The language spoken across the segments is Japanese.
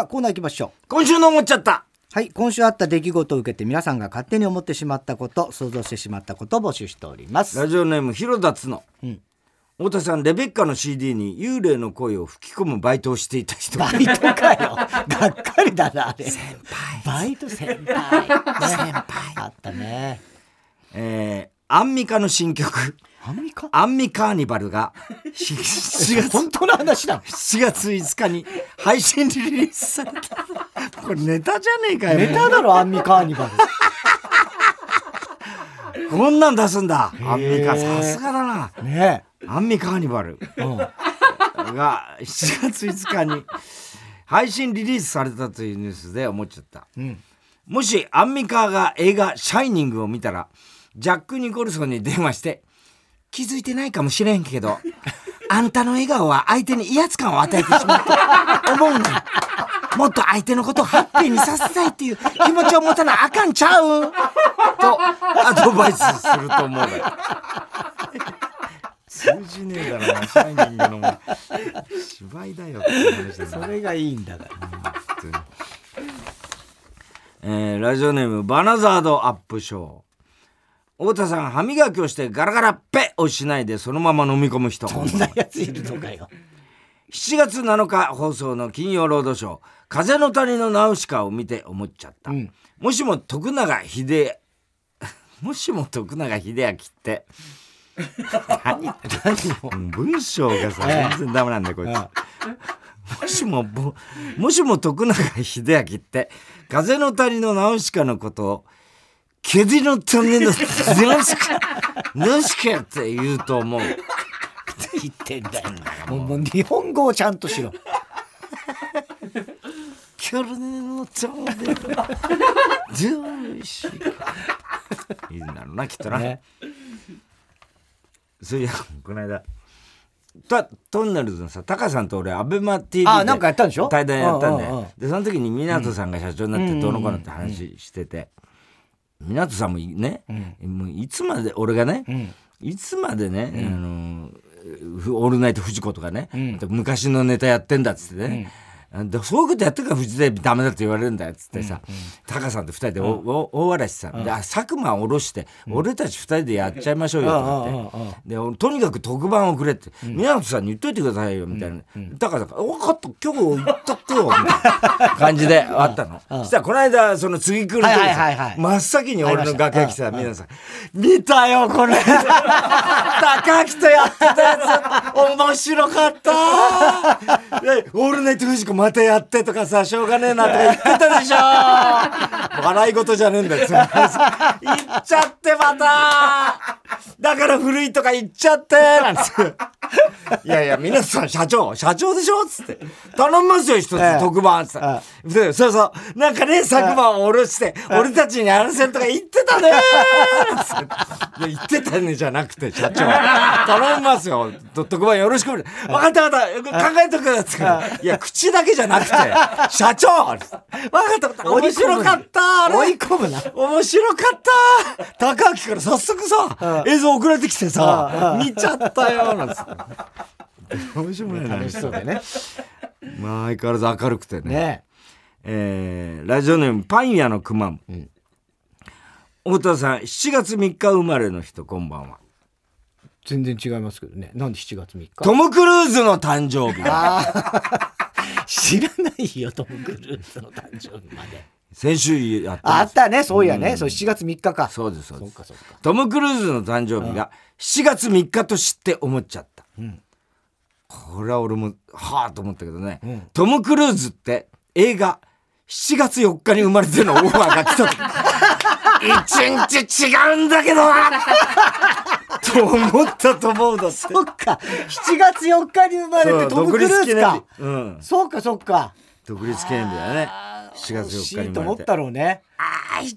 さあコーナー行きましょう。今週の思っちゃった。はい今週あった出来事を受けて皆さんが勝手に思ってしまったこと想像してしまったことを募集しております。ラジオネーム広田つの、ん。太田さんレベッカの CD に幽霊の声を吹き込むバイトをしていた人。バイトかよ。がっかりだなあれ。先輩。バイト先輩、ね、先輩。あったね。えー、アンミカの新曲アンミカ？アンミカーニバルが し7月。本当の話だ。7月5日に配信リリースされた。これネタじゃねえかよ。ネタだろアンミカーニバル。こんなん出すんだ。アンミカさすがだな。ねアンミカーニバル。え、うん、が7月5日に配信リリースされたというニュースで思っちゃった、ん。もしアンミカーが映画「シャイニング」を見たらジャック・ニコルソンに電話して「気づいてないかもしれんけど あんたの笑顔は相手に威圧感を与えてしまうと思うん。だもっと相手のことをハッピーにさせたいっていう気持ちを持たなあかんちゃう？とアドバイスすると思うだ通じねえだろなシャイニングのも芝居だよって話だそれがいいんだから。普通にえーラジオネームバナザードアップショー太田さん歯磨きをしてガラガラペをしないでそのまま飲み込む人。そんなやついるのかよ。7月7日放送の金曜ロードショー「風の谷のナウシカ」を見て思っちゃった、ん。もしも徳永秀 もしも徳永秀明って 何何文章がさええ全然ダメなんだよこいつ、あもしもぼもしも徳永秀明って風の谷のナウシカのことを毛地の谷のナウシカナウシカって言うと思う。言ってんだよもう。日本語をちゃんとしろ。キャル。ネのいいんだろうなきっとな、ね。そういやこの間。トトンネルズのさタカさんと俺アベマ TV であなんかやったんでしょ？対談やったんで、うんうんうんでその時に湊さんが社長になってどうのこうのって話してて、湊さんもね、もういつまで俺がね、ん。いつまでね、あのふオールナイトフジコとかね、ん。昔のネタやってんだっつってね、でそういうことやってるからフジテレビダメだって言われるんだよっつってさ、タカさんと二人でお、お大笑いしてさ、であ佐久間を下ろして、俺たち二人でやっちゃいましょうよって、うんうんうんうん。で俺とにかく特番をくれって湊さんに言っといてくださいよみたいな、タカさんが「分かった今日言っとくよ」みたいな 感じであったの、そしたらこの間その次来る時はいはいはいはい。さ真っ先に俺の楽屋来てさ皆さん「見たよこれ。高木とやってたやつ。面白かった。でオールナイトフジコまたやって」とかさしょうがねえなとか言ってたでしょ。笑い事じゃねえんだよ言 っちゃってまただから古いとか言っちゃってなんつって。いやいや皆さん社長社長でしょ？っつって。頼みますよ一つええ。特番っつってでそうそう。なんかね佐久間を下ろして俺たちにやらせるとか言ってたねつって。いや言ってたねじゃなくて社長。頼みますよ。と特番よろしく分かった分かった。考えとくっつって。いや口だけじゃなくて社長分かった分かった。面白かった追い込むな。面白かった。高木から早速さ映像送られてきてさ見ちゃったよなんつって。面白い楽しそうでね。まあ相変わらず明るくてね。ね。えーラジオネームパン屋のくまん、太田さん7月3日生まれの人こんばんは。全然違いますけどね。なんで7月3日？トム・クルーズの誕生日。知らないよトム・クルーズの誕生日まで先週やったあったね。そういやね、そう7月3日か。そうですそうです。そうかそうか。トム・クルーズの誕生日が7月3日と知って思っちゃった、これは俺もはあと思ったけどね、トム・クルーズって映画7月4日に生まれてるのオファーが来た時。一日違うんだけどな。と思ったと思うだって。そっか。7月4日に生まれてトム・クルーズか。うん。そうかそうか。独立記念日だね7月4欲し日に生まれて。たろうね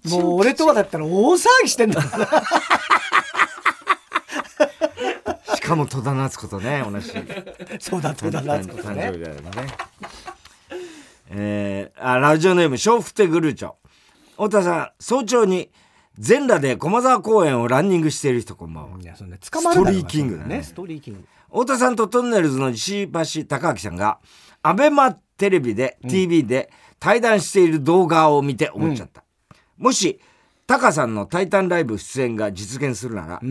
もう俺とかだったら大騒ぎしてんだろうな。しかも戸田夏子とね同じ。そうだそうだ夏子と誕ね生日だよね。えー、あラジオネーム笑福亭グルーチョ。太田さん早朝に全裸で駒沢公園をランニングしている人こんばんは。いやそんな捕まるだろうストリーキングだね。ストリーキング。太田さんとトンネルズの石橋貴明さんがアベマテレビで、TV で対談している動画を見て思っちゃった。もし、タカさんのタイタンライブ出演が実現するなら、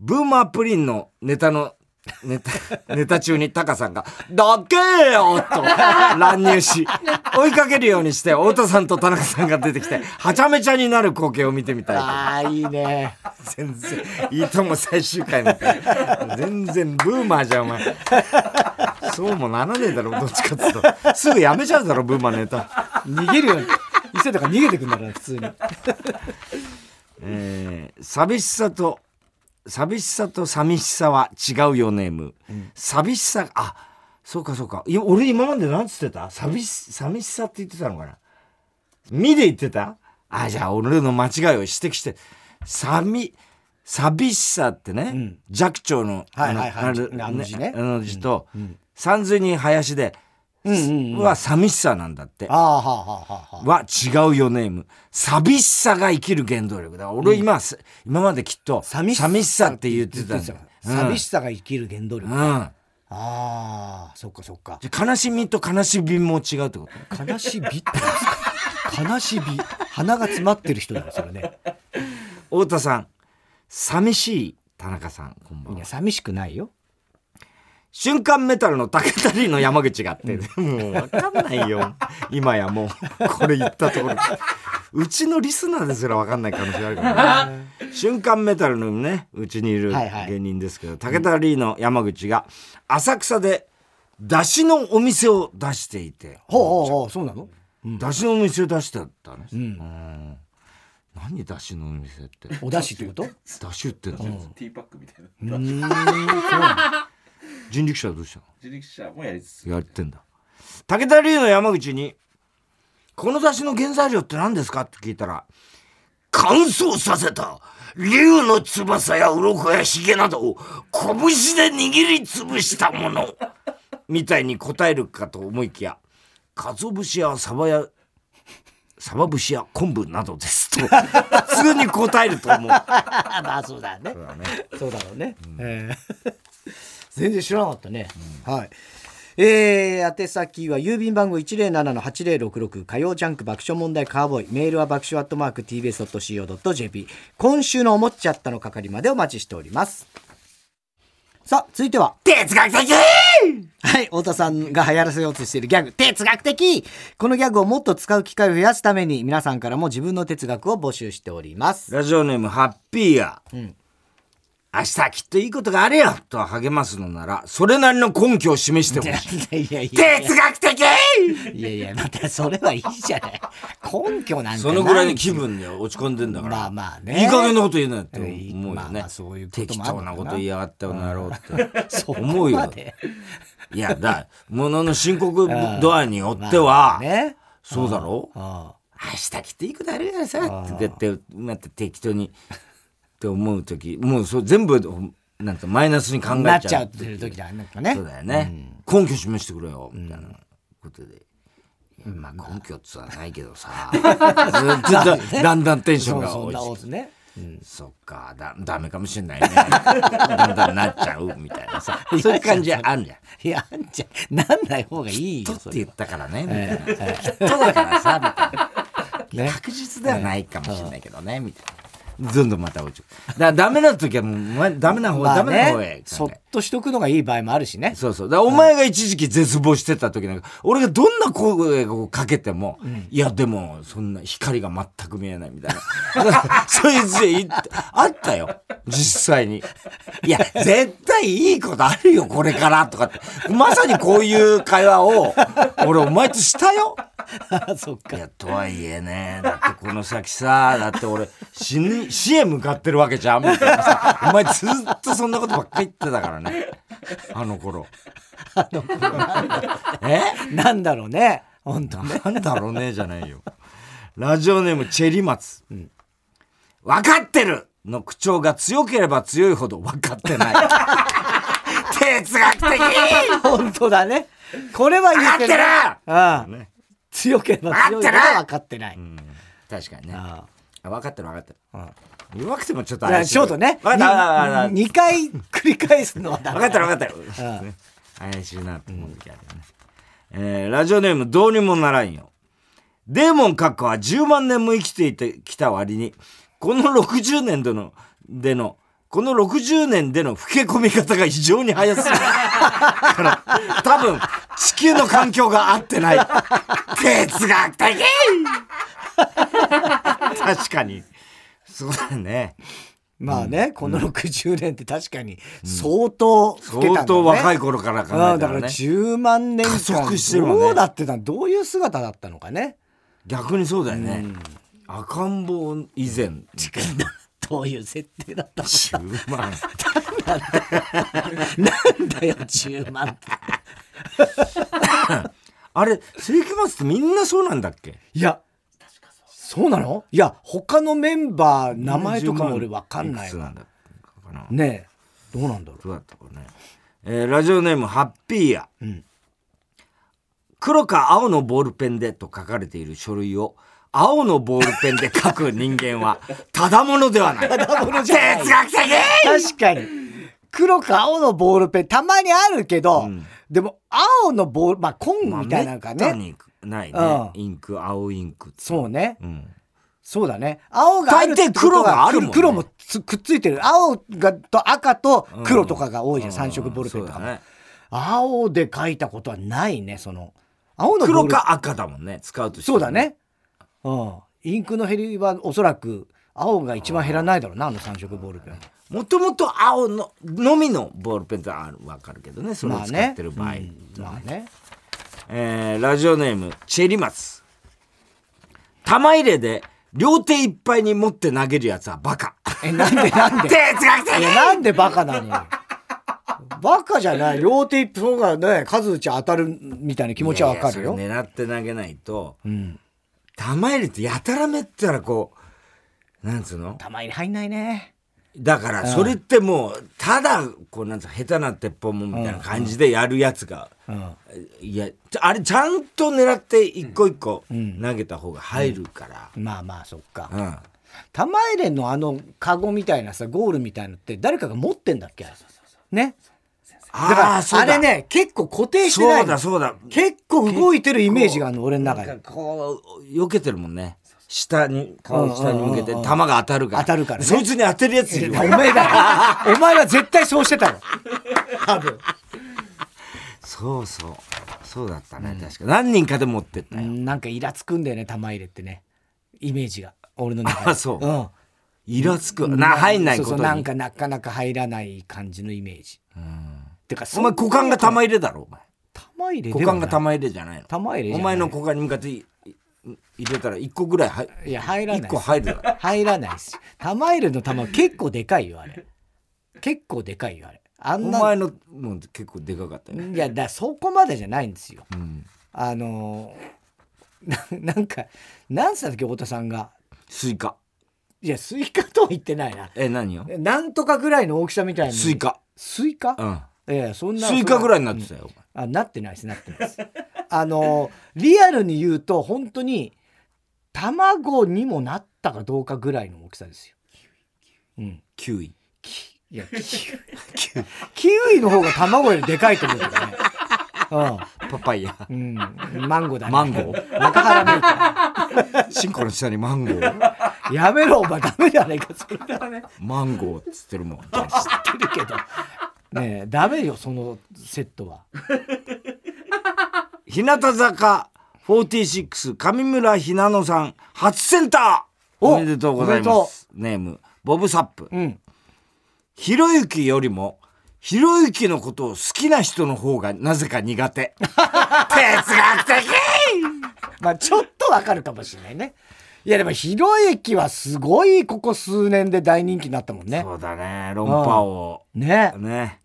ブーマープリンのネタの、ネタ、ネタ中にタカさんが、どけーよと乱入し、追いかけるようにして、太田さんと田中さんが出てきて、はちゃめちゃになる光景を見てみたいと。ああいいね 全然、いいとも最終回みたいな。全然、ブーマーじゃん、お前。そうもならねえだろ、どっちかっつうと。すぐやめちゃうだろ、ブーマーネタ。逃げるように。伊勢とか逃げてくんだから普通に。えー寂しさと、寂しさと寂しさは違うよネーム。寂しさ、あ、そうかそうか。いや俺今まで何つってた？寂し、寂しさって言ってたのかな？みで言ってた？あ、じゃあ俺の間違いを指摘して、寂、寂しさってね、寂聴の、はいはいはい。あの字ね。あの字と、三髄に林で、は寂しさなんだって。ああはあはあはあはは違うよネーム寂しさが生きる原動力だ。俺今、す今まできっと寂しさって言ってたんだよ、寂しさが生きる原動力、うん、あうん。あそっかそっか。じゃあ悲しみと悲しみも違うってこと？悲しび？ってなんですか悲しび。鼻が詰まってる人だよそれね。太田さん寂しい田中さんこんばんは。いや寂しくないよ瞬間メタルの竹谷の山口があって、もう分かんないよ。今やもうこれ言ったところ。うちのリスナーですら分かんない可能性あるからね。瞬間メタルのねうちにいるはいはい。芸人ですけど、竹谷の山口が浅草で出汁のお店を出していて。ほうほうほうそうなの？出汁のお店を出してたんです、うん。何出汁のお店って？お出汁ってこと？出汁ってのティーパックみたいな。うーん人力車はどうしたの？人力車もやりつつ。やってんだ。武田龍の山口に「この出汁の原材料って何ですか?」って聞いたら「乾燥させた竜の翼や鱗やひげなどを拳で握りつぶしたもの」みたいに答えるかと思いきや「鰹節やサバやサバ節や昆布などです」と普通に答えると思う。まあそうだね。そうだね。そうだろうね、えー全然知らなかったね、はい。えー、宛先は郵便番号107-8066火曜ジャンク爆笑問題カーボーイ。メールは爆笑アットマーク TBS.CO.JP 今週の思っちゃったの係までお待ちしております。さあ続いては。哲学的!はい太田さんが流行らせようとしているギャグ。哲学的!このギャグをもっと使う機会を増やすために皆さんからも自分の哲学を募集しております。ラジオネームハッピーや。ん明日きっといいことがあるよと励ますのなら、それなりの根拠を示してほしい。いやいやいや哲学的いやいや、またそれはいいじゃない。根拠なんてそのぐらいの気分で落ち込んでんだから。まあまあねいい加減なこと言うなよって思うよまあね。まあそういう適当なこと言いやがったよなろうって。思うよいや、だ、ものの深刻度合いによってまは。そうだろ？あ明日きっといいことあるからさって言ってまた適当にって思う時もうそう全部なんかマイナスに考えちゃうちゃってる時だなんかね。そうだよね、根拠示してくれよ。みたいなことで、まあ根拠っつはないけどさ。ずっとだだんだんテンションが落ちオーズね。そっか。だダメかもしれないね。だんだんなっちゃうみたいなさ。そういう感じあるじゃん。いや、あんちゃん、なんない方がいいよ、とって。言ったからねみたいな。きっとだからさみたいな。ね。確実ではないかもしれないけどね、みたいな。どんどんまた落ちる。だダメな時はもう、まダメな方、まあダメな方へ。そっとしとくのがいい場合もあるしね。そうそう。だお前が一時期絶望してた時なんか、俺がどんな声をかけても、いや、でも、そんな光が全く見えないみたいな。そいつで言って、あったよ。実際に。いや、絶対いいことあるよ、これから、とかって。まさにこういう会話を、俺お前としたよ。そっか。いや、とはいえね、だってこの先さ、だって俺、死に、死へ向かってるわけじゃんみたいなさ。お前ずっとそんなことばっかり言ってたからね。あの頃。え？なんだろうね。本当ね。なんだろうね、じゃないよ。ラジオネーム、チェリマツ。分かってるの口調が強ければ強いほど分かってない。哲学的本当だね。これは言うけど。分ああね強ければ強いほど分かってない。確かにね。ああ分かってる分かってる。あ弱くてもちょっと怪しい。ショートね。分かった分かった分かった。2回繰り返すのはダメ分かった分かっ。うんね怪しいなって思う時あるよね。えーラジオネームどうにもならんよ。デーモン閣下は10万年も生きていてきた割に、この60年での、での、この60年での老け込み方が異常に早すぎる。から、多分、地球の環境が合ってない。哲学的 確かに。そうだよね。まあね、この60年って確かに相当老けたんだ、ね。相当若い頃から考えたらね。うんだから10万年間どうだってたどういう姿だったのかね。逆にそうだよね。赤ん坊以前。どういう設定だったの10万。なんだよ10万。っ てあれ、世紀末ってみんなそうなんだっけ？いやそうなの？いや他のメンバー名前とかも俺分かんない。わ。ねえ。どうなんだろどうだったかね？えーラジオネームハッピーや。ん。黒か青のボールペンでと書かれている書類を青のボールペンで書く人間は ただものではない。哲学的！う確かに。黒か青のボールペンたまにあるけど、でも青のボールまあ紺みたいなのがね、めったにないね。うん。インク、青インク。そうね。うん。そうだね。青があるって黒があるもんね。黒もつくっついてる。青がと赤と黒とかが多いじゃん、三色ボールペンとかも、そうだね。青で書いたことはないねその。青の黒か赤だもんね。使うとしてもそうだ。ね。うん。インクの減りはおそらく青が一番減らないだろうなあの三色ボールペンもともと青ののみのボールペンってあるわかるけどね。それを使まあね。ってる場合。うん。まあねえーラジオネームチェリマツ。玉入れで両手いっぱいに持って投げるやつはバカ。えなんでなんで？哲学的なんでバカなのよ。バカじゃない。両手一方がね数打ち当たるみたいな気持ちはわかるよ。いやいや狙って投げないとうん。玉入れってやたらめったらこうなんつうの？玉入れ入んないねだからそれってもうただこうなんつうの下手な鉄砲もみたいな感じでやるやつがうん。いやちあれちゃんと狙って一個一個投げた方が入るから。まあまあそっか。うん。玉入れのあのカゴみたいなさゴールみたいのって誰かが持ってんだっけ？ね？だからあれね結構固定してないそうのだそうだ。結構動いてるイメージがあるの俺の中で。こう避けてるもんね下に顔を下に向けてうんうんうんうん。弾が当たるから。当たるからね。そいつに当てるやつい。るお前だ。よ お前は絶対そうしてたの。多分。そうそう。そうだったね、確か何人かで持ってったよ、なんかイラつくんだよね玉入れってね。イメージが。俺の中で。あそう。うん。イラつく。な入んないことに。そうそうなんかなかなか入らない感じのイメージ。てかお前股間が玉入れだろお前。玉入れで股間が玉入れじゃないの。玉入れお前の股間に向かって入れたら1個ぐらい入いや入らない1個入る入らないし玉入れの玉結構でかいよあれ。結構でかいよあれ。あおんな前のもう結構でかかったよ、いやだそこまでじゃないんですよ。うん、あのー ななんかなんつったっけ太田さんが。スイカ。いやスイカとは言ってないな。え何よ？なんとかぐらいの大きさみたいなスイカ。スイカ？うん。いやいやそんなスイカぐらいになってたよ、あなってないですなってないですあのリアルに言うと本当に卵にもなったかどうかぐらいの大きさですよ。うん。キウイいやキウイキウイの方が卵よりでかいと思うけどね。パパイヤうん。うん。マンゴーだね。マンゴー？中原メーカシンコの下にマンゴーー。やめろお前ダメじゃないかそれだね。マンゴーっつってるもん知ってるけど。ねえダメよそのセットは。日向坂46上村ひなのさん初センターおおめでとうございますネームボブサップうん。ひろゆきよりもひろゆきのことを好きな人の方がなぜか苦手 哲学的まあちょっとわかるかもしれないね。いやでもひろゆきはすごいここ数年で大人気になったもんね。そうだね論破をね。ね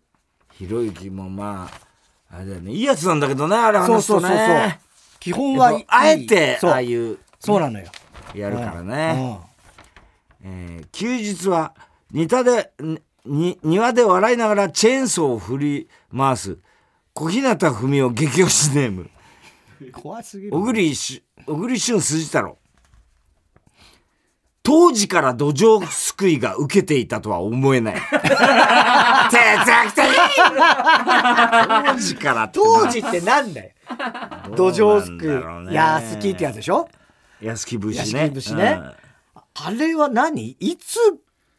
ひろゆきもまああれだよね。いいやつなんだけどねあれ話すとね。そうそうそうそう。基本はいい。あえてああいうそうなのよ。やるからうね、ん。えー休日は似たでに庭で笑いながらチェーンソーを振り回す。小日向文雄激推しネーム。怖すぎる。小栗し小栗旬筋太郎。当時から土壌すくいが受けていたとは思えない。哲学的 当時からって当時ってなんだよ土壌すくね。安きってやつでしょ？安木節ね。安木節ね。うん。あれは何？いつ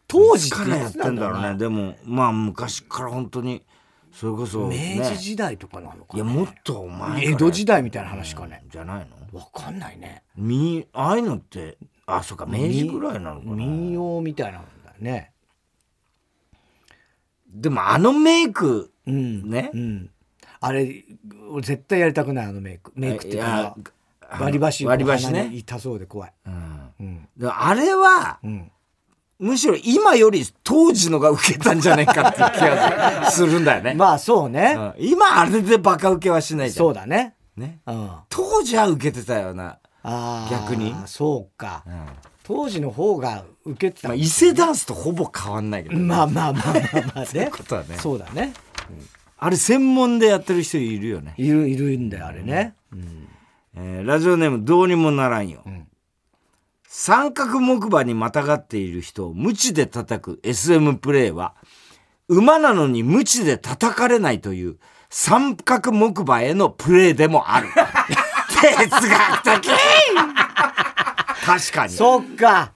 当時からやってんだろうね。なでもまあ昔から本当にそれこそ、ね、明治時代とかなのかな。いやもっと前から江戸時代みたいな話かね。じゃないの？わかんないね。みああいうのってあそうか明治ぐらいなのかな。民謡みたいなんだよねでもあのメイクうん。ね？うん。あれ俺絶対やりたくないあのメイク。メイクっていうか。割り箸割り箸ね。痛そうで怖い。うん。うん。あれはうん。むしろ今より当時のが受けたんじゃないかっていう気がするんだよね、まあそうね。うん。今あれでバカ受けはしないじゃん。そうだね。ね？うん。あ当時は受けてたよな、あ逆に。そうか。うん当時の方が受けてた。まあ、伊勢ダンスとほぼ変わんないけど、まあまあまあまあまあね。ことはね。そうだね。あれ専門でやってる人いるよね、いるいるんだよあれね。えーラジオネームどうにもならんよ、ん。三角木馬にまたがっている人を無知で叩く SM プレイは馬なのに無知で叩かれないという三角木馬へのプレイでもある。哲学的 確かに。そっか。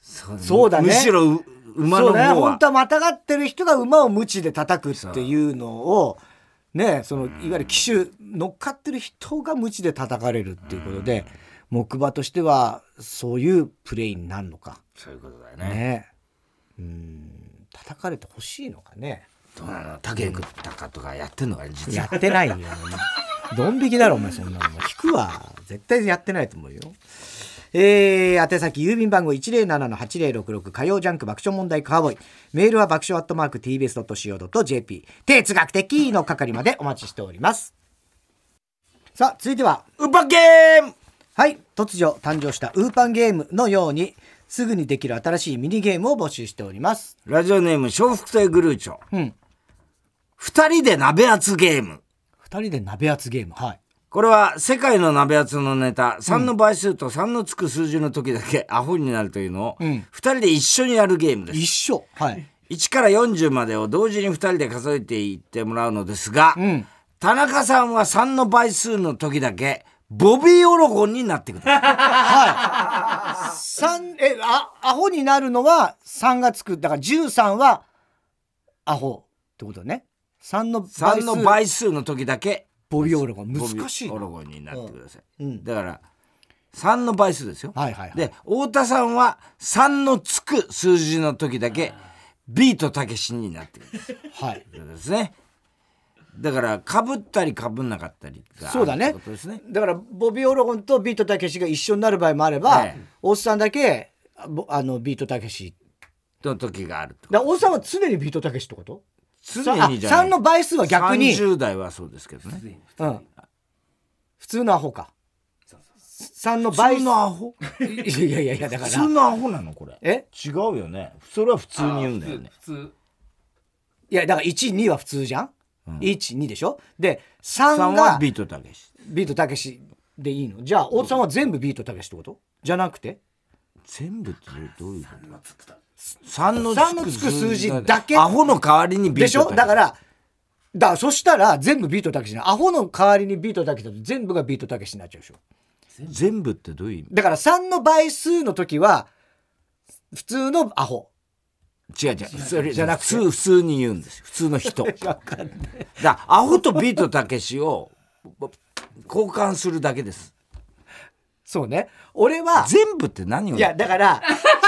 そうそうだね。むしろう馬そうね。の方は本当はまたがってる人が馬を無知で叩くっていうのをねそのいわゆる騎手乗っかってる人が無知で叩かれるっていうことで木馬としてはそういうプレイになるのか。そういうことだよね。ね。うん。叩かれてほしいのかね。どうなの？竹食ったかとかやってんのかね実は。やってないよ。ドン引きだろお前そんなの。引くわ。絶対やってないと思うよえー、宛先郵便番号107-8066火曜ジャンク爆笑問題カーボーイ。メールは爆笑アットマーク TBS.CO.JP 哲学的の係までお待ちしております。さあ続いてはウパゲーム。はい突如誕生したウーパンゲームのようにすぐにできる新しいミニゲームを募集しております。ラジオネーム笑福亭グルーチョ。うん。二人で鍋圧ゲーム。二人で鍋圧ゲームはいこれは世界の鍋圧のネタ3の倍数と3のつく数字の時だけアホになるというのをうん2人で一緒にやるゲームです一緒はい1から40までを同時に2人で数えていってもらうのですが、うん田中さんは3の倍数の時だけボビーオロゴンになってくださいはい。三え、あ、アホになるのは3がつく。だから13はアホってことね。3の倍数。3の倍数の時だけボビーオロゴン。難しいオロゴンになってください、うん。だから3の。倍数ですよ、はいはいはい。で太田さんは3のつく数字の時だけビートたけしになってくるはい。ということですね。だからかぶったりかぶんなかったりがそうだね。だから、ボビーオロゴンとビートたけしが一緒になる場合もあれば、ええおっさんだけ、あの、ビートたけし。の時があると。だからおっさんは常にビートたけしってこと？常にじゃない。3の倍数は逆に、30代はそうですけどね。うん。普通のアホか。3の倍。数。普通のアホ？いやいやいや、だから。普通のアホなのこれ。え？違うよね。それは普通に言うんだよね。普通。いや、だから1、2は普通じゃん、?1、2でしょ？で、3 3がはビートたけし。ビートたけしでいいの？じゃあ、大津さんは全部ビートたけしってこと？じゃなくて？全部ってどういうこと？3の3のつく数字だけ。アホの代わりにビートでしょ？だから、だそしたら全部ビートたけしな。アホの代わりにビートたけしだと全部がビートたけしになっちゃうでしょ。全部ってどういう意味？だから3の倍数の時は普通のアホ。違う違う。それじゃなくて普通に言うんですよ。普通の人。だからアホとビートたけしを交換するだけですそうね。俺は全部って何をいやだから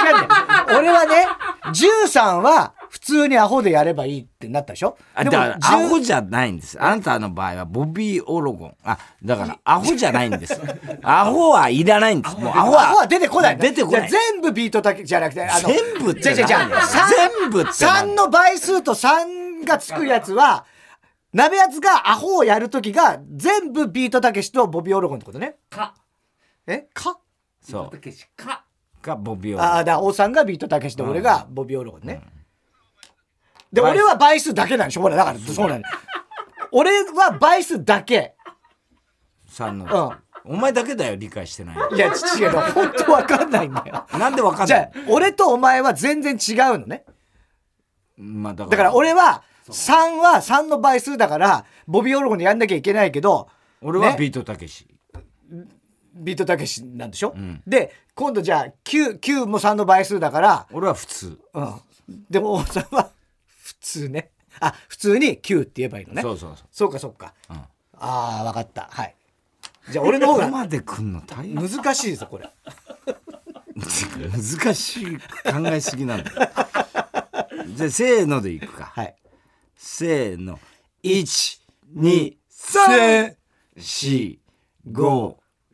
違うんだよ俺はね13は普通にアホでやればいいってなったでしょ？あでもだからア10ホじゃないんです。あなたの場合はボビー・オロゴン。あだから アホじゃないんです。アホはいらないんです。もうアホはアホは出てこない。出てこない。じゃあ全部ビートたけじゃなくてあの全部ってじゃじゃじゃ何全部って何？3の倍数と3がつくやつは鍋やつがアホをやるときが全部ビートたけしとボビーオロゴンってことね。かえ？か？そたけしか。うがボビー・オロゴンああだから王さんがビートたけしで俺がボビーオロゴンね、で倍数俺は倍数だけなんでしょ？ほらだからそうなんだ。俺は倍数だけ。3の、お前だけだよ理解してないの。いや父が本当わかんないんだよ。なんでわかんじないゃあ俺とお前は全然違うのね。まあだから。だから俺は3は3の倍数だから、ボビーオルゴンでやんなきゃいけないけど、ね俺はビートたけし。ビートたけしなんでしょ、で、今度じゃあ9、9も3の倍数だから、俺は普通。うん。でも、王さんは普通ね。あ、普通に9って言えばいいのね。そうそうそう。そうかそうか。んああ、わかった。はい。じゃあ俺の方がまで来んの大変。難しいぞ、これ。難しい考えすぎなんだよ。じゃあ、せーのでいくか。はい。せーの。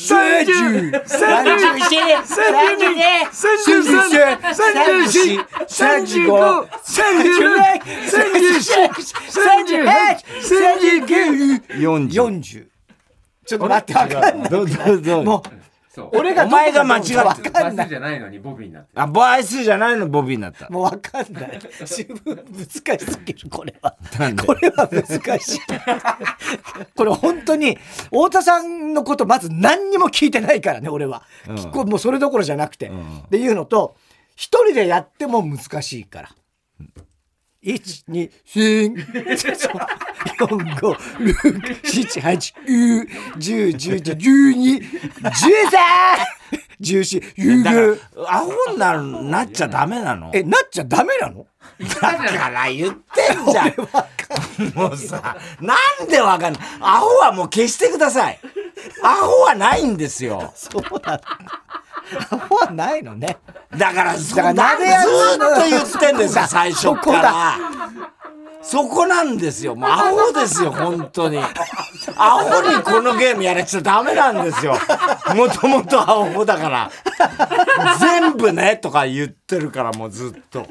三十、三十一、三十二、三十三、三十四、三十五、三十六、三十七、三十八、三十九、四十。ちょっと待って、わかんない。もう。そう。俺がお前が間違ってるんない。バスじゃないのにボビーになってる。あ、倍数じゃないのボビーになった。もうわかんない。自分難しすぎる、これはなん。で？これは難しい。これ本当に、太田さんのことまず何にも聞いてないからね、俺は。うんもうそれどころじゃなくて。んっていうのと、一人でやっても難しいから。1、2、3、4、5、6、7、8、9、10、11、12、13、14、だ15。から、アホになる、なっちゃダメなのえ、なっちゃダメなのだから言ってんじゃん。もうさ、なんでわかんない。アホはもう消してください。アホはないんですよ。そうだ。アホはないのね。だから、そだからな鍋やずーっと言ってんですよ、最初から。そこなんですよ。もうアホですよ、本当に。アホにこのゲームやらちゃダメなんですよ。もともとアホだから。全部ね、とか言ってるから、もうずっと。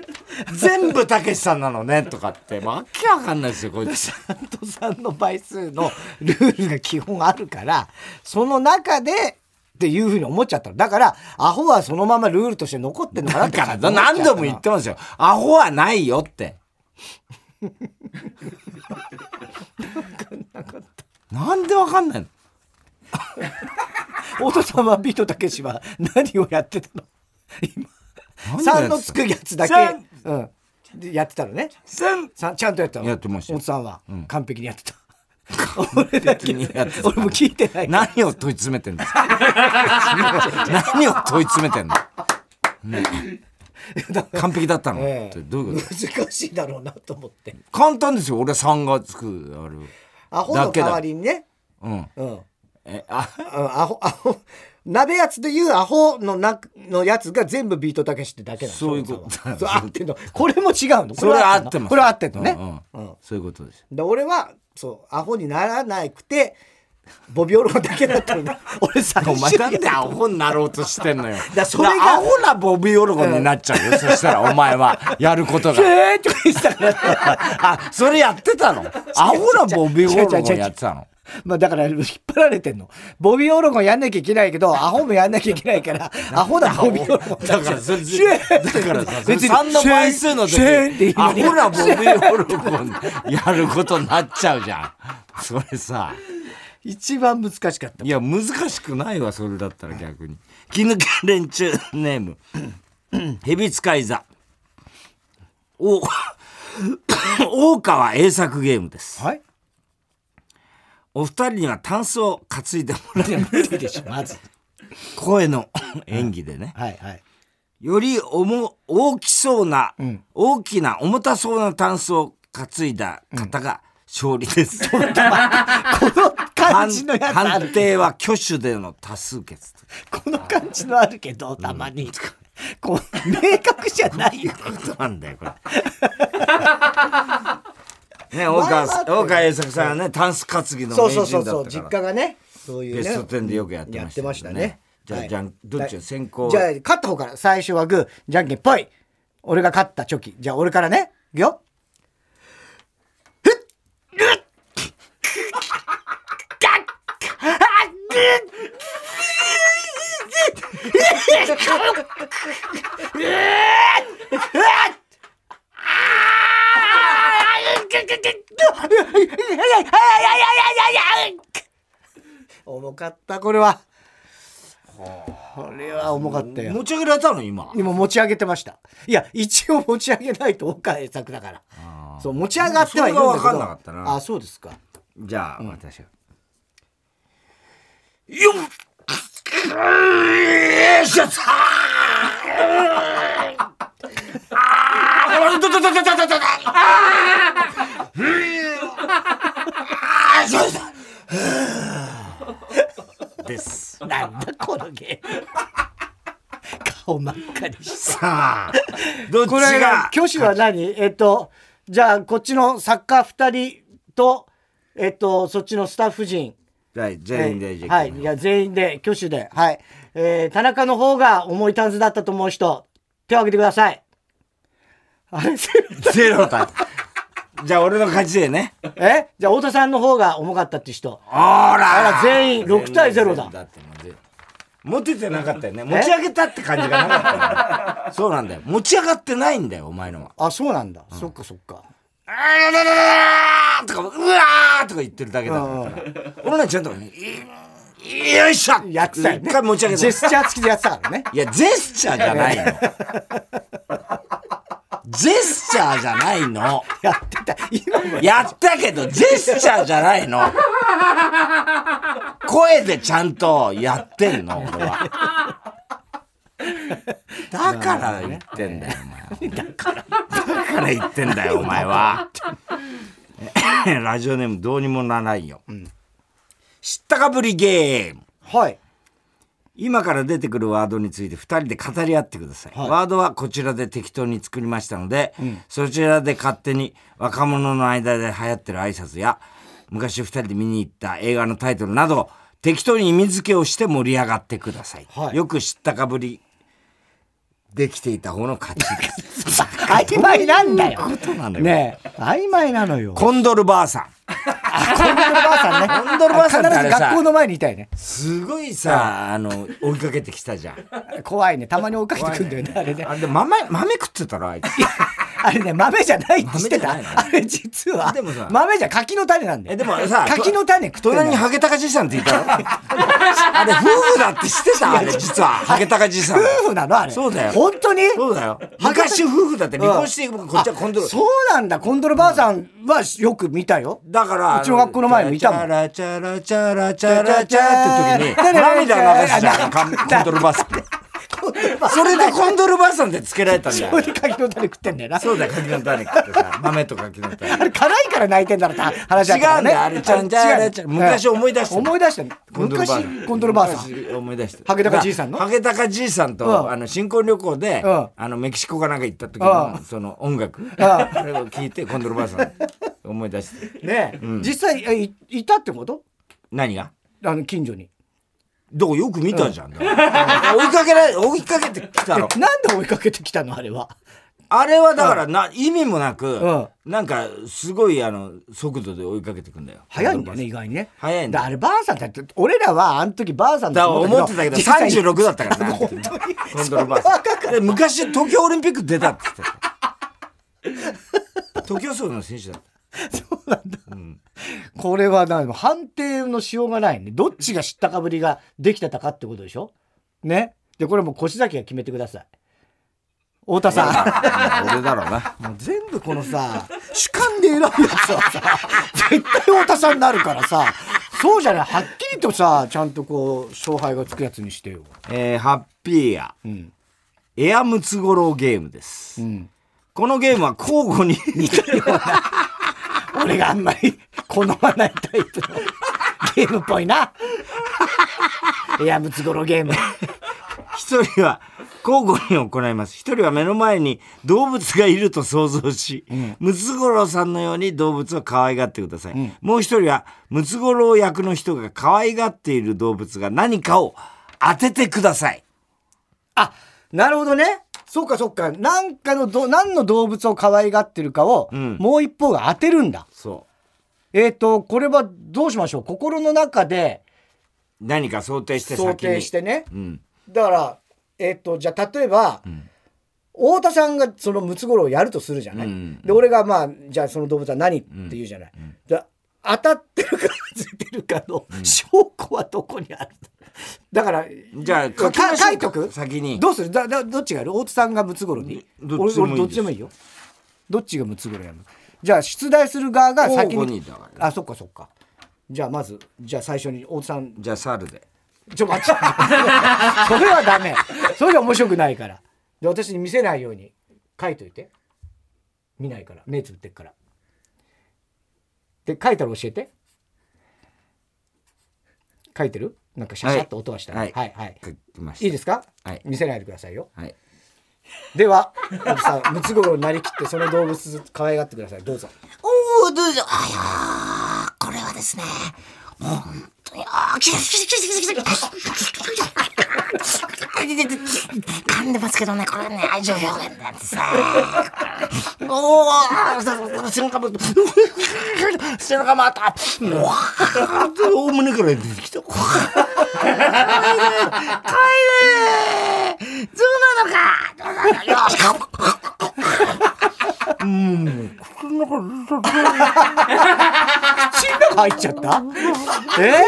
全部たけしさんなのね、とかって。もうわけわかんないですよ、こいつ。サントさんの倍数のルールが基本あるから、その中で、っていうふうに思っちゃったの。だから、アホはそのままルールとして残ってんのかなだから、何度も言ってますよ。アホはないよって。なんでわかんないの？太田さんはビートたけしは何をやってたの？今。3の？つくやつだけ。三、うん。でやってたのね。千さちゃんとやってたの？やってましたよ。太田さんは、ん。完璧にやってた。俺だけにやってた。俺も聞いてない。何を問い詰めてんですか何を問い詰めてんの、ね 完璧だったの、ええ。どういうこと？難しいだろうなと思って。簡単ですよ。俺は3がつくある。アホの代わりにね。うん。うん。えあ？うんアホ、アホ、鍋やつでいうアホのなのやつが全部ビートたけしってだけなのそういうことそう合ってんの。これも違うの。それは合ってます。これは合ってんのね。うんうん。うん。そういうことです。で俺は、そう、アホにならなくて、ボビオロだけだったのね。俺最お前なん初でアホになろうとしてんのよ。だそれがアホなボビーオロゴンになっちゃうよ、そしたらお前はやることが。えーとか言ってたから。あそれやってたの。アホなボビーオロゴンやってたの。まあだから引っ張られてんの。ボビーオロゴンやんなきゃいけないけど、アホもやんなきゃいけないから、アホ？なボビーオロゴンだからそれシェーだからさ 別に3の倍数の時シェーって言うアホなボビーオロゴンやることになっちゃうじゃん。それさ一番難しかった。いや難しくないわそれだったら逆に。気抜け連中ネーム。蛇使い座。お 大川栄作ゲームです。はい。お二人にはタンスを担いでもらい無理でしょ、まず。声の演技でね。はい。はい。より重大きそうな、ん。大きな重たそうなタンスを担いだ方が勝利です、この感じのやつあ判る。定は挙手での多数決この感じのあるけど、たまに。こう、明確じゃないよ。ことなんだよこれね大川大川栄作さんはねタンス担ぎの名そうそうそうそう、人だったから実家がね、そういうね。ベスト10でよくやってましたよねやってましたね。じゃあはいじゃあどっちが先行じゃあ、勝った方から、最初はグー、じゃんけんぽい。俺が勝ったチョキ。じゃあ、俺からね。いくよ。重かったこれは。これは重かったよ。持ち上げられたの今？今持ち上げてました。いや一応持ち上げないと岡栄作だから。そう持ち上がってはいるんだけど。それが分かんなかったな。あそうですか。じゃあ、私がよっしゃさああだだだだだだだああそうだです。なんだこのゲーム。顔真っ赤にしてさあどっちこれが挙手は何？えっとじゃあこっちのサッカー二人とえっとそっちのスタッフ陣。はい全員でじゃあはいいや全員で挙手で。はい、えー、田中の方が重いタンスだったと思う人手を挙げてください。あれ ゼロだ。じゃあ俺の勝ちでね。え？じゃあ太田さんの方が重かったって人。あら。あら全員6対0だ。って持ててなかったよね。持ち上げたって感じがなかったそうなんだよ。持ち上がってないんだよお前のは。あそうなんだ、そっかそっか「あららららら」とか「うわー」とか言ってるだけだから俺らちゃんと「いよいしょ!」やってたよね。一回持ち上げた。ジェスチャー付きでやってたからね。いやジェスチャーじゃないの。ジェスチャーじゃないの。やってた。今もやったけど、ジェスチャーじゃないの。声でちゃんとやってんの、俺は。だから言ってんだよ、お前。だから。だから言ってんだよ、お前は。ラジオネームどうにもならないよ。知ったかぶりゲーム。はい今から出てくるワードについて2人で語り合ってください、ワードはこちらで適当に作りましたので、そちらで勝手に若者の間で流行ってる挨拶や昔2人で見に行った映画のタイトルなど適当に意味付けをして盛り上がってください、はいよく知ったかぶりできていた方の勝ちです曖昧なんだよ。ことなのよ。ねえ曖昧なのよ。コンドルばあさん。コンドルばあさんね。コンドルばあさんってあれさ必ず学校の前にいたよね。すごいさ、あの追いかけてきたじゃん。怖いね。たまに追いかけてくんだよねあれね。あれで豆豆食ってたろあいつ あれね豆じゃないって知ってた？あれ実は。でもさ。豆じゃ柿の種なんだよ。えでもさ柿の種食って隣にハゲタカじいさんっていたろあれ夫婦だって知ってた？あれ実は。ハゲタカじいさん。夫婦なのあれ。そうだよ。本当に？そうだよ。昔夫婦だって離婚してこっちはコンドル。そうなんだ。コンドルばあさんはよく見たよ。だからうちの学校の前にもいたもん。チャラチャラチャラチャラチャって時に涙流すじゃん。コンドルばあさんそれでコンドルばあさんってつけられたんだよ。それで柿の種食ってんだよな。そうだよ柿の種食ってさ豆と柿の種あれ辛いから泣いてんだろって話だ違ったからねうんだよあれちゃんちゃらちゃら昔思い出した。思い出したの。コンドルばあさん昔コンドルばあさん昔思い出してハゲタカじいさんの？ハゲタカじいさんと、うん。あの新婚旅行で、うん。あのメキシコかなんか行った時うのん。その音楽、ん。あれを聞いてコンドルばあさん思い出して。ねえ。実際いたってこと？何が？あの近所にどこよく見たじゃん、だから。追いかけられ追いかけてきたの。なんで追いかけてきたの？あれは。あれはだからな、意味もなく、うん。なんかすごいあの速度で追いかけてくんだよ。早いんだよね意外にね。早いんだだあればあさんだって俺らはあの時ばあさんだから思ってたけど実際36だったからな 本当に。コンドルばあさんで昔東京オリンピック出たって言ってた。東京総の選手だった これはな判定のしようがないね。どっちが知ったかぶりができてたかってことでしょ？ね？でこれもう越崎が決めてください。太田さ俺だろうな。ん もう全部このさ主観で選ぶやつはさ絶対太田さんになるからさそうじゃない？はっきりとさちゃんとこう勝敗がつくやつにしてよ。えー、ハッピーや、ん。エアムツゴロウゲームです。うん。このゲームは交互に 俺があんまり好まないタイプのゲームっぽいな。いや、ムツゴロウゲーム。一人は交互に行います。一人は目の前に動物がいると想像し、ムツゴロウさんのように動物を可愛がってください。もう一人はムツゴロウ役の人が可愛がっている動物が何かを当ててください。あ、なるほどね。そうかそうか。なんかのど、何の動物を可愛がってるかを、んもう一方が当てるんだ。そえっ、と、これはどうしましょう？心の中で、何か想定して想定してね。うん。だからえっとじゃあ例えば、太田さんがそのムツゴロウをやるとするじゃない、うん。で俺がまあじゃあその動物は何？って言うじゃない、で当たってるか外れてるかの証拠はどこにある？だからじゃあか。書き書いとく？先に。どうする？だだどっちがやる？大津さんがムツゴロウに？俺俺どっちでもいいよ。どっちがムツゴロウやるの？じゃあ出題する側が先交互にに。だからあそっかそっか。じゃあまずじゃあ最初に大津さん。じゃあ猿で。ちょ待って。それはダメ。それが面白くないから。で私に見せないように。書いといて。見ないから。目つぶってっから。で書いたら教えて。書いてる？なんかシャシャっと音がしたら。はい。はい、はい。書きました。いいですか、はい。見せないでくださいよ。はいでは大津さんムツゴロウになりきってその動物可愛がってくださいどうぞおお、どうぞ。あやこれはですね、本当に、あー、ききききききき噛んでますけどね、これね、愛情表現なんですね。おお、背中も、背中もあった。うわー大胸から出てきたかわいいねそうなのかよ。し口の中入っちゃったえ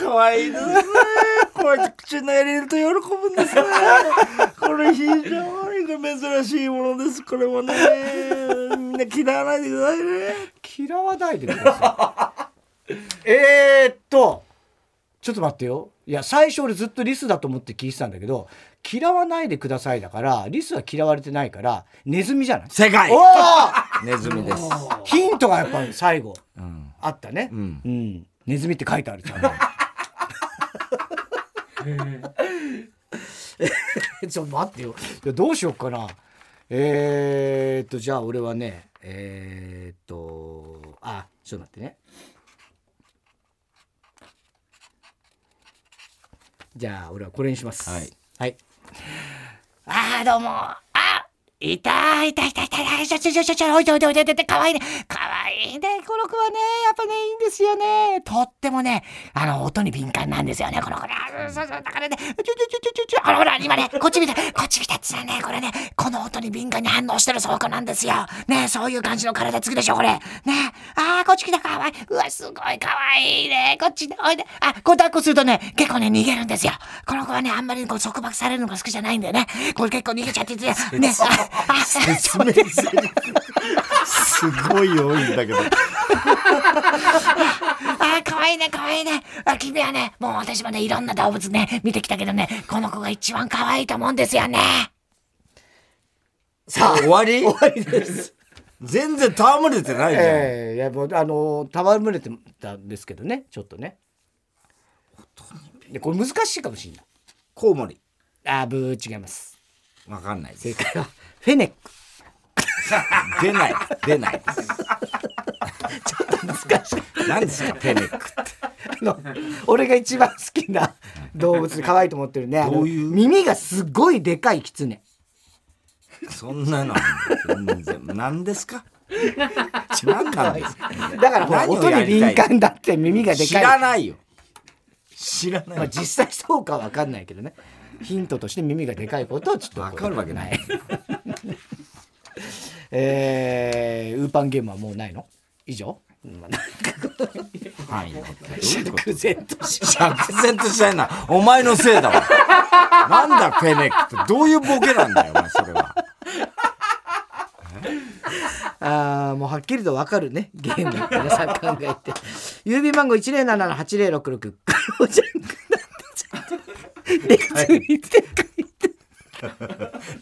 かわいいですねこうやって口の中に入れると喜ぶんですねこれ非常に珍しいものですこれはねみんな嫌わないでくださいね嫌わないでくださいえーっとちょっと待ってよいや最初俺ずっとリスだと思って聞いてたんだけど嫌わないでくださいだからリスは嫌われてないからネズミじゃない？正解！おー！ネズミです。ヒントがやっぱり最後うん。あったね、うん。うん、ネズミって書いてあるじゃん。ちょっと待ってよ。いやどうしようかな。えー、っとじゃあ俺はねえー、っとあちょっと待ってね。じゃあ俺はこれにします。はい、はい、ああどうも。いたいたいたいたいたちょちょちょちょちょおいでおいでおいでおいでかわいいね。かわいいね。この子はねやっぱねいいんですよね。とってもねあの音に敏感なんですよねこの子ね。あそうそうだからねちょちょちょちょちょちょあらほら今ねこっち見てこっち見てっつうのはねこれねこの音に敏感に反応してる証拠なんですよ。ねそういう感じの体つきでしょこれ。ねあーこっち来たかわい。いうわすごいかわいいね。こっちでおいで。あこう抱っこするとね結構ね逃げるんですよ。この子はねあんまりこう束縛されるのが好きじゃないんだよね。これ結構逃げちゃっててねああそうですすごい多いんだけど。あ可愛いね可愛いね。あ君はねもう私もねいろんな動物ね見てきたけどねこの子が一番可愛いと思うんですよね。さあ 終わり？終わりです。全然戯れてないじゃん、ええいやもうあの戯れてたんですけどねちょっとね。でこれ難しいかもしれない。コウモリ。あーブー違いますわかんないです。正解はフェネック。出ない。出ないです。ちょっと難しい。何ですかペネックって。あの俺が一番好きな動物で可愛いと思ってるね。どういう？耳がすっごいでかいキツネそんなの全然。何ですか？何なんですか？だからほら音に敏感だって耳がで知かい。らないよ。知らないまあ、実際そうかは分かんないけどねヒントとして耳がでかいことをちょっとわかるわけない。えー、ウーパンゲームはもうないの？以上、はい。釈然とし釈然としないな。お前のせいだわ。なんだペネックってどういうボケなんだよお前それは。あーもうはっきりと分かるねゲーム。皆さん考えて。郵便番号107-8066カロジャンクなんてちゃん書いて。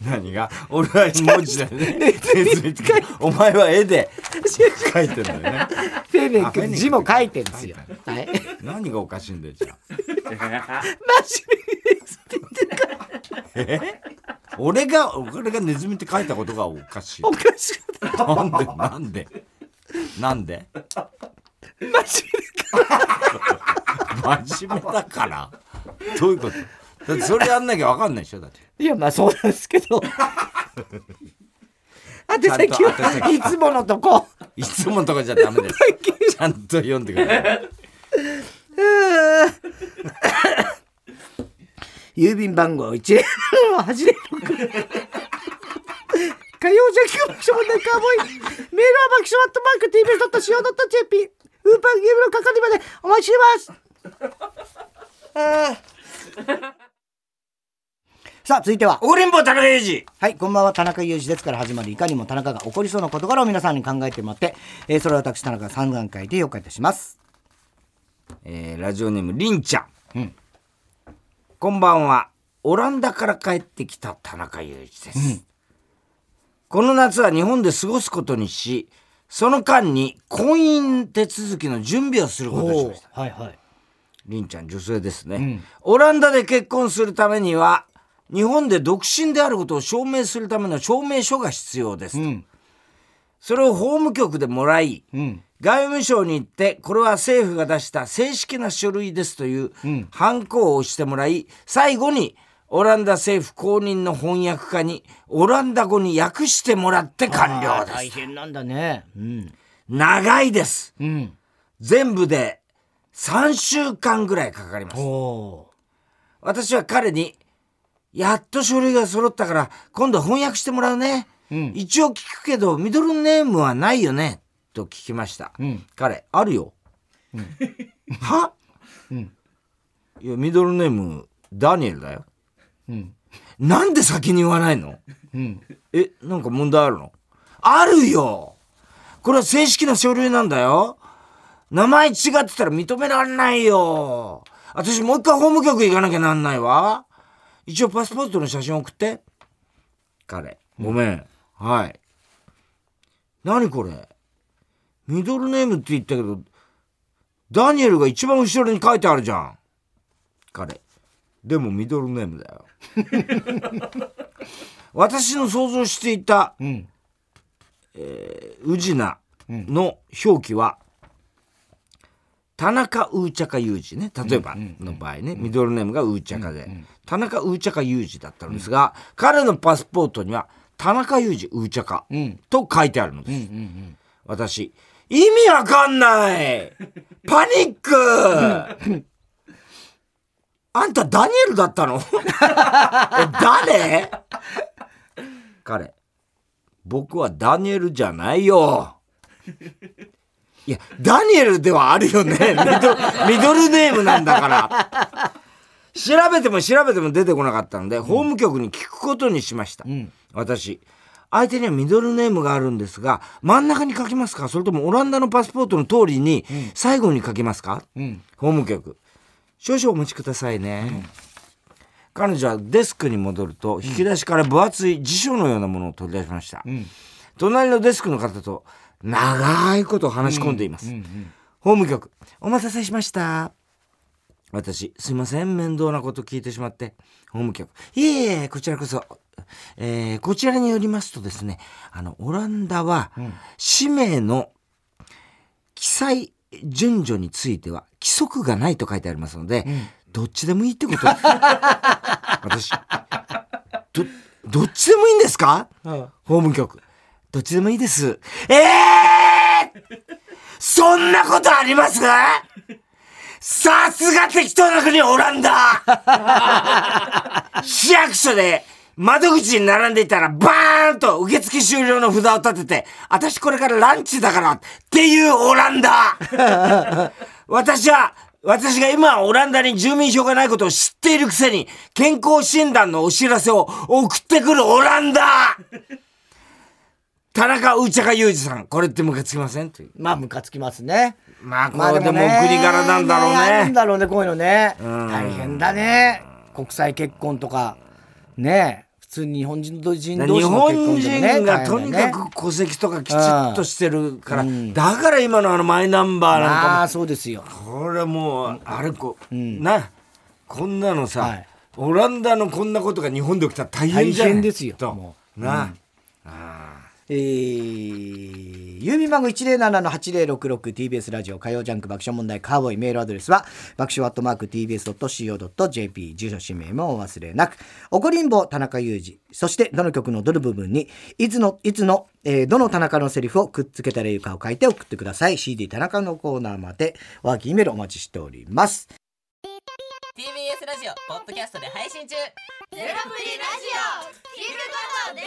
何が？俺は文字でね。ネズミって。書いて。お前は絵で書いてんだよね。フェネック。字も書いてるんですよ。はい。何がおかしいんだよじゃあ。真面目で俺が俺がネズミって書いたことがおかしい。おかしくない。なんで？なんで？なんで？真面目 真面目だから。どういうこと？だってそれやんなきゃ分かんないでしょだって。いやまあそうなんですけど。宛先ちゃんと宛は先。いつものとこ。いつものとかじゃダメですちゃんと読んでください郵便番号1 0 8 0 6火曜ジャンク爆笑問題カーボーイ。メールは爆笑アットマーク TBS.CO.JP ウーパーゲームの係までお待ちしてますさあ続いては。おりんぼ田中裕二はい、こんばんは、田中裕二ですから始まる、いかにも田中が起こりそうな事柄を皆さんに考えてもらって、えーそれを私、田中が3段階で評価いたします。えーラジオネームりんちゃん、うん。こんばんはオランダから帰ってきた田中裕二です、この夏は日本で過ごすことにしその間に婚姻手続きの準備をすることにしました。はいはい。りんちゃん女性ですね、ん。オランダで結婚するためには日本で独身であることを証明するための証明書が必要です、うん、それを法務局でもらいうん、外務省に行ってこれは政府が出した正式な書類ですといううん。ハンコを押してもらい最後にオランダ政府公認の翻訳家にオランダ語に訳してもらって完了です。大変なんだね。うん、長いです。うん。全部で3週間ぐらいかかります。お私は彼にやっと書類が揃ったから今度翻訳してもらうね、うん。一応聞くけどミドルネームはないよね。と聞きました、うん。彼あるよ、は、うん。いやミドルネームダニエルだよ。うん、なんで先に言わないの？うん。えなんか問題あるの？あるよ。これは正式な書類なんだよ。名前違ってたら認められないよ。私もう一回法務局行かなきゃなんないわ一応パスポートの写真送って。彼。ごめん、はい。何これ。ミドルネームって言ったけどダニエルが一番後ろに書いてあるじゃん。彼。でもミドルネームだよ。私の想像していたうん。宇品の表記は、田中ウーチャカユージね。例えばの場合ね、ミドルネームがウーチャカで、田中ウーチャカユージだったのですが、彼のパスポートには田中ユージウーチャカうん。と書いてあるのです、私意味わかんない。パニック。あんたダニエルだったの？え誰？彼僕はダニエルじゃないよいやダニエルではあるよね。ミドミドルネームなんだから。調べても調べても出てこなかったので、法務局に聞くことにしました、ん。私。相手にはミドルネームがあるんですが真ん中に書きますか？それともオランダのパスポートの通りに最後に書きますか、うん。法務局。少々お待ちくださいね、彼女はデスクに戻ると引き出しから分厚い辞書のようなものを取り出しました、ん。隣のデスクの方と長いことを話し込んでいます、法務局お待たせしました。私すいません。面倒なこと聞いてしまって。法務局。いえいえこちらこそ。えーこちらによりますとですねあのオランダは、氏名の記載順序については規則がないと書いてありますので、どっちでもいいってこと。で す私どどっちでもいいんですか？法務局どっちでもいいです。ええー、そんなことあります？さすが適当な国オランダ！市役所で窓口に並んでいたらバーンと受付終了の札を立てて、私これからランチだからっていうオランダ！私は、私が今オランダに住民票がないことを知っているくせに、健康診断のお知らせを送ってくるオランダ！田中内か裕二さん、これってムカつきません？という。まあ、ムカつきますね。まあ、これでもお国柄なんだろうあるんね。だろうね、こういうのね。ん大変だね。国際結婚とか。ね普通に日本人同士の結婚本でもね。人がとにかく戸籍とかきちっとしてるから、うんだから今のあのマイナンバーなんかまあ、そうですよ。も、これもう、あれこ、んな、こんなのさ、はいオランダのこんなことが日本で起きたら大変じゃない？大変ですよともな、えー、郵便番号 107-8066TBS ラジオ火曜ジャンク爆笑問題カーボーイメールアドレスは爆笑アットマーク TBS.CO.JP 住所氏名もお忘れなく。怒りんぼ田中裕二そしてどの曲のどの部分にいつのいつの、えーどの田中のセリフをくっつけたらいいかを書いて送ってください。CD 田中のコーナーまでワーキーメールお待ちしております。TBS ラジオポッドキャストで配信中。ゼロプリラジオ聞くことできる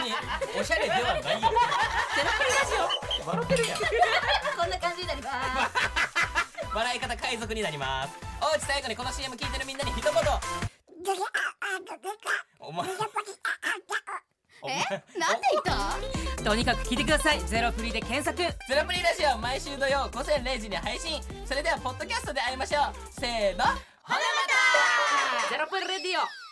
におしゃれではないよゼロプリラジオ笑ってるやんこんな感じになります笑い方海賊になりますおうち最後にこの CM 聞いてるみんなに一言お前お前なんで言ったとにかく聞いてくださいゼロプリで検索ゼロプリラジオ毎週土曜午前0時に配信それではポッドキャストで会いましょうせーのほなまたゼロプリレディオ